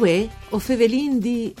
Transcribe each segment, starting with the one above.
Uè, o fevelin di...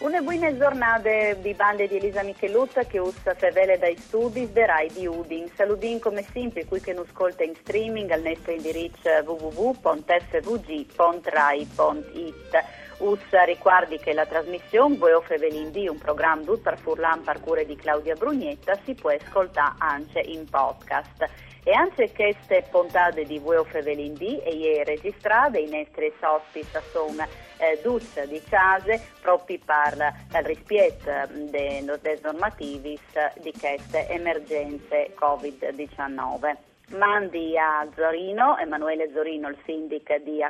Una buona giornata di bande di Elisa Michelutta che usa fevele dai studi de Rai di Udin. Saludin come sempre qui che non ascolta in streaming al nostro indirizzo www.svg.rai.it. Us ricordi che la trasmissione Voi Fevelin di un programma tutto per Furlan per cure di Claudia Brugnetta si può ascoltare anche in podcast. E anche queste puntate di Voi Fevelin di e registrate i nostri ospiti sono eh, dus di case proprio per il rispetto dei normativi di queste emergenze Covid-19. Mandi a Zorino, Emanuele Zorino, il sindaco di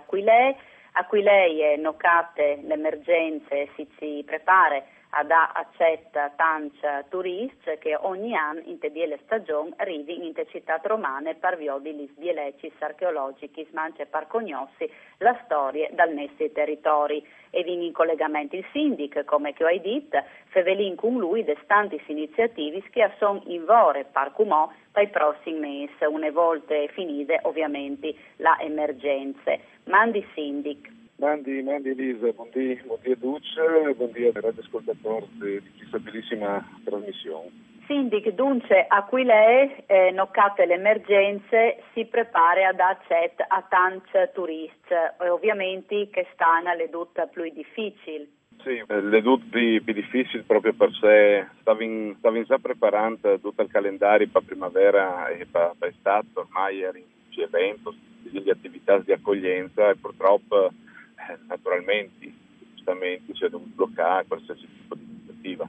Aquilei, Aquilei nocate le emergenze si, si prepara ad accetta tanti turisti che ogni anno in te stagione arrivano in te città romane per viodi gli sbielecis archeologici, smanche par cognossi la storia dal nessi territori. E vini in collegamento il sindic, come che ho detto, fevelin con lui de stanti iniziativi che sono in vore par cumò per i prossimi mesi, une volte finite ovviamente la emergenze. Mandi sindic. Mandi, mandi Elisa, buondì, buondì a Duce, buondì ai radioascoltatori di questa bellissima trasmissione. Sindic, dunque, a cui lei, eh, noccate le emergenze, si prepara ad accett a tanti turisti, e ovviamente che stanno le dute più difficili. Sì, eh, le dute più, difficili proprio per sé, stavamo già preparando tutto il calendario per primavera e per, per estate, ormai erano eventi, di attività di accoglienza e purtroppo eh, naturalmente, giustamente, si è dovuto bloccare qualsiasi tipo di iniziativa.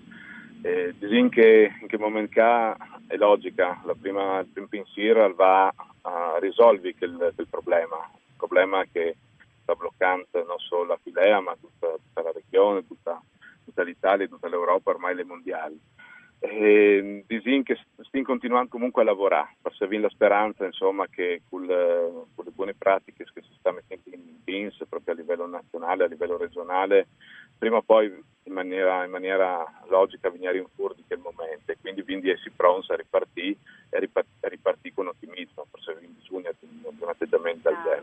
Eh, in che, in che momento è logica, prima, il primo pensiero va a risolvere il, il problema, il problema che sta bloccando non solo la Filea ma tutta, regione, tutta, tutta l'Italia, tutta l'Europa, ormai le mondiali. E disin che stiamo continuando comunque a lavorare, servire la speranza insomma, che con le, buone pratiche che si sta mettendo in PINS proprio a livello nazionale, a livello regionale, prima o poi in maniera, in maniera logica venire in fuori di quel momento e quindi quindi si pronti a ripartire e ripartire ripartì con ottimismo, forse bisogna di un atteggiamento del ah,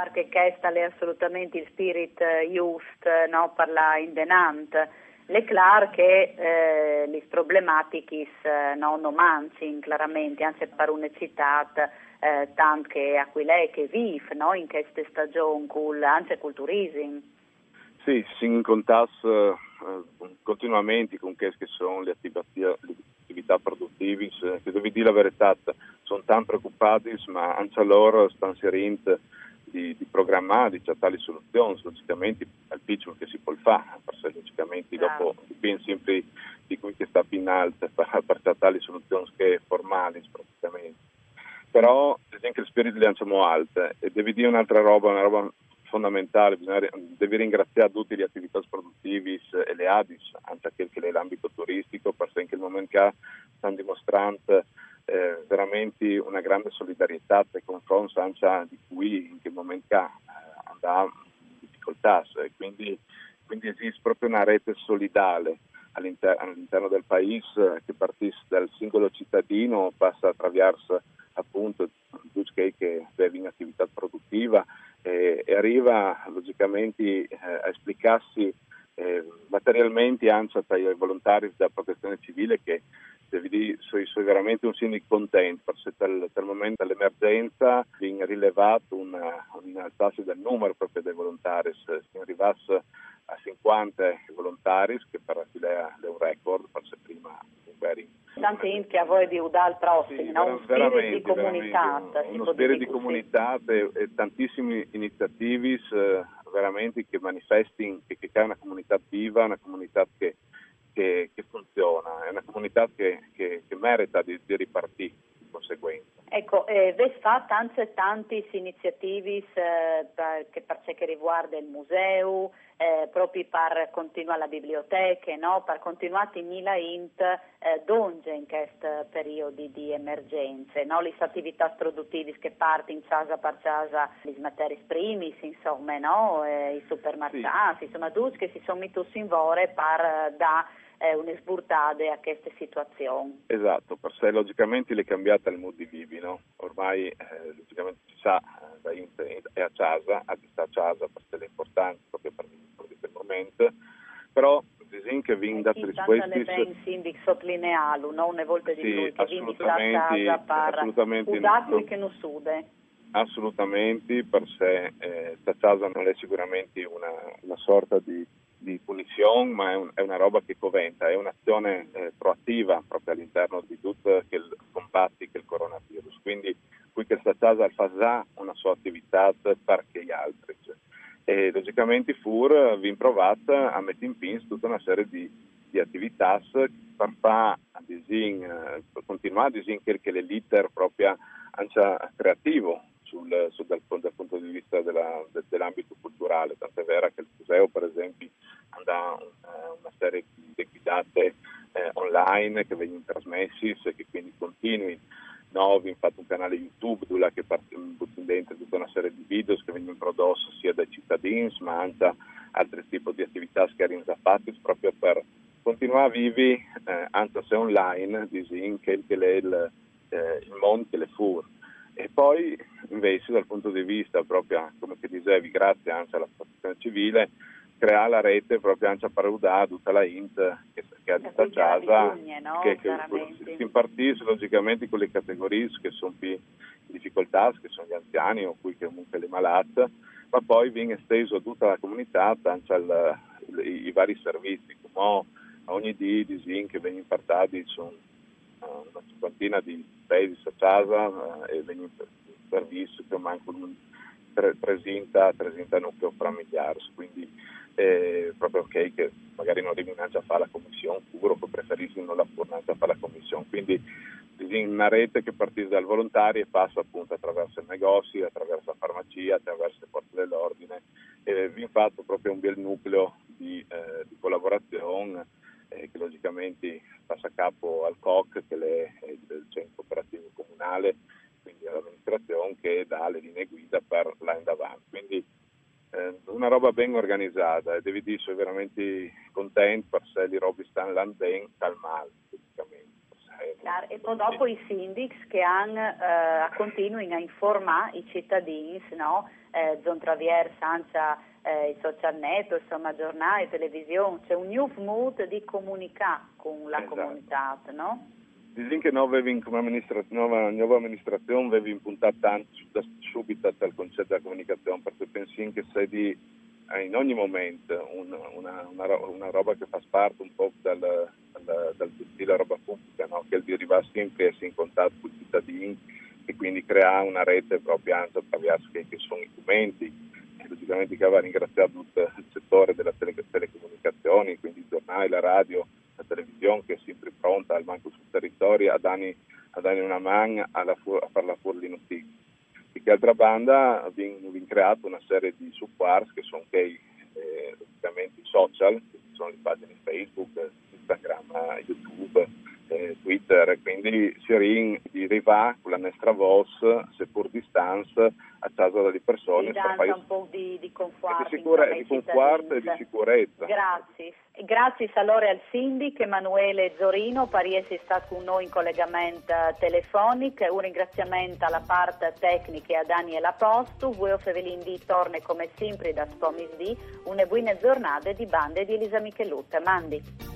pare che è assolutamente il spirit just no, per la indenante le clar che eh, le problematiche eh, no, non mancino chiaramente, anche per una città eh, tanto che Aquilei che vive no, in queste stagioni, col, anche col turismo. Sì, si incontrasse eh, continuamente con quelle che sono le attività, le attività produttive, che devo dire la verità, sono tanto preoccupati, ma anche loro stanno di programmare tali soluzioni, logicamente al piccolo che si può fare, perché logicamente dopo dipende sempre di cui che sta più in alto per, tali soluzioni che formali praticamente. Però anche il spirito li lanciamo alto e devi dire un'altra roba, una roba fondamentale, bisogna, devi ringraziare tutte le attività produttive e le ADIS, anche quel che è l'ambito turistico, perché in quel momento che stanno dimostrando eh, veramente una grande solidarietà nei confronti anche di cui in quel momento eh, andava in difficoltà. Quindi, quindi esiste proprio una rete solidale all'inter- all'interno del paese che partisce dal singolo cittadino, passa attraverso appunto tutti che deve in attività produttiva eh, e arriva logicamente eh, a esplicarsi eh, materialmente anche ai volontari della protezione civile che devi sono, sono veramente un sindaco contento perché dal, dal momento dell'emergenza viene rilevato una, una tassa del numero proprio dei volontari, si arrivasse a 50 volontari che per Filea è un record, forse prima Tante inti a voi di Udal prossimi, sì, no? un spirito di comunità. Uno spirito di comunità e, e tantissime iniziative eh, veramente che manifestino che, che è una comunità viva, una comunità che che, che funziona, è una comunità che, che, che merita di, di ripartire di conseguenza. Ecco, eh, vi fa tante tante iniziative eh, per, per ciò che riguarda il museo, eh, proprio per continuare la biblioteca, no? per continuare in Mila Int eh, donge in questo periodo di emergenze, no? le attività produttive che partono in casa per casa, le materie prime, insomma, no? eh, i supermercati, sì. insomma, tutti che si sono messi in vore per eh, da eh, un'esburtade a queste situazioni. Esatto, per sé logicamente le cambiate il mood di vivi, no? Ormai eh, logicamente si sa eh, da internet è a casa, a sta a casa perché è importante proprio per, per il momento, però disin che vin da per questi ben sindic sottolinealu, no? Una volta di sì, lui che vin sta a casa per assolutamente usacqui che non sude. Assolutamente, per sé eh, sta casa non è sicuramente una, una sorta di punizione, ma è, un, è, una roba che coventa, è un'azione eh, proattiva proprio all'interno di tutto che il combatti che il coronavirus. Quindi qui che sta casa fa già una sua attività per che gli altri. Cioè. E logicamente FUR vi provato a mettere in pins tutta una serie di, di attività per eh, continuare a disinchire che l'elite proprio creativo sul, sul, dal, dal, punto di vista della, de, dell'ambito culturale, tant'è vero che il museo per esempio ha una, una serie di guidate eh, online che vengono trasmessi e che quindi continui. No, abbiamo fatto un canale YouTube dove che buttano dentro tutta una serie di video che vengono prodotti sia dai cittadini ma anche altri tipi di attività che vengono fatte proprio per continuare a vivere, eh, anche se online, disin, che è il, eh, il mondo che le fu. E poi invece dal punto di vista proprio, come ti dicevi, grazie anche alla protezione civile, crea la rete proprio anche a Parudà, tutta la INT che, che ha di casa, no? che, che si impartisce logicamente con le categorie che sono più in difficoltà, che sono gli anziani o qui comunque le malate, ma poi viene esteso a tutta la comunità, anche al, i, i, vari servizi, come ogni dì di SIN che vengono impartiti sono una cinquantina di paesi a casa eh, e vengono servizi che mancano presenta, presenta nucleo familiare, quindi è proprio ok che magari non arrivi a fare la commissione pure o preferisci non la fornanza a fare la commissione, quindi una rete che partita dal volontario e passa appunto attraverso i negozi, attraverso la farmacia, attraverso le porte dell'ordine e vi fatto proprio un bel nucleo di, eh, di collaborazione eh, che logicamente passa a capo al COC che è il centro operativo comunale, quindi all'amministrazione che dà le linee guida per là in davanti. Quindi eh, una roba ben organizzata e devi dire sono veramente contento per se le robe stanno là ben dal male praticamente. Claro, e poi dopo i sindics che hanno, eh, continuano a informare i cittadini, no? eh, zon traversa, anche eh, i social network, insomma giornali, televisione, c'è un new mood di comunicare con la esatto. comunità, no? Dicono che noi come amministra- nuova, nuova amministrazione avevi puntato tanto da subito al concetto della comunicazione, perché pensi che sei di, eh, in ogni momento un, una, una, una, roba che fa parte un po' dal, dal, dal stile roba pubblica, no? che è di arrivare sempre essere in contatto con i cittadini e quindi creare una rete proprio anche attraverso che, che sono i documenti. Logicamente che aveva ringraziato tutto il settore delle tele, telecomunicazioni, quindi i giornali, la radio, televisione che è sempre pronta al manco sul territorio a dargli, a dargli una mano a, farla fuori le notizie. Di che altra banda abbiamo creato una serie di supports che sono che eh, logicamente social, che sono le pagine Facebook, Instagram, YouTube, eh, Twitter, quindi si arriva con la nostra voce, seppur distanza, a casa delle persone. Dà fai... un po' di, di conforto. Di, sicure... di conforto e di sicurezza. Grazie. Grazie allora al sindic Emanuele Zorino per essere stato con noi in collegamento telefonico. Un ringraziamento alla parte tecnica e a Daniela Postu. Voi Fevelin torna come sempre da Spomis D. Una buona giornata di bande di Elisa Michelutta. Mandi.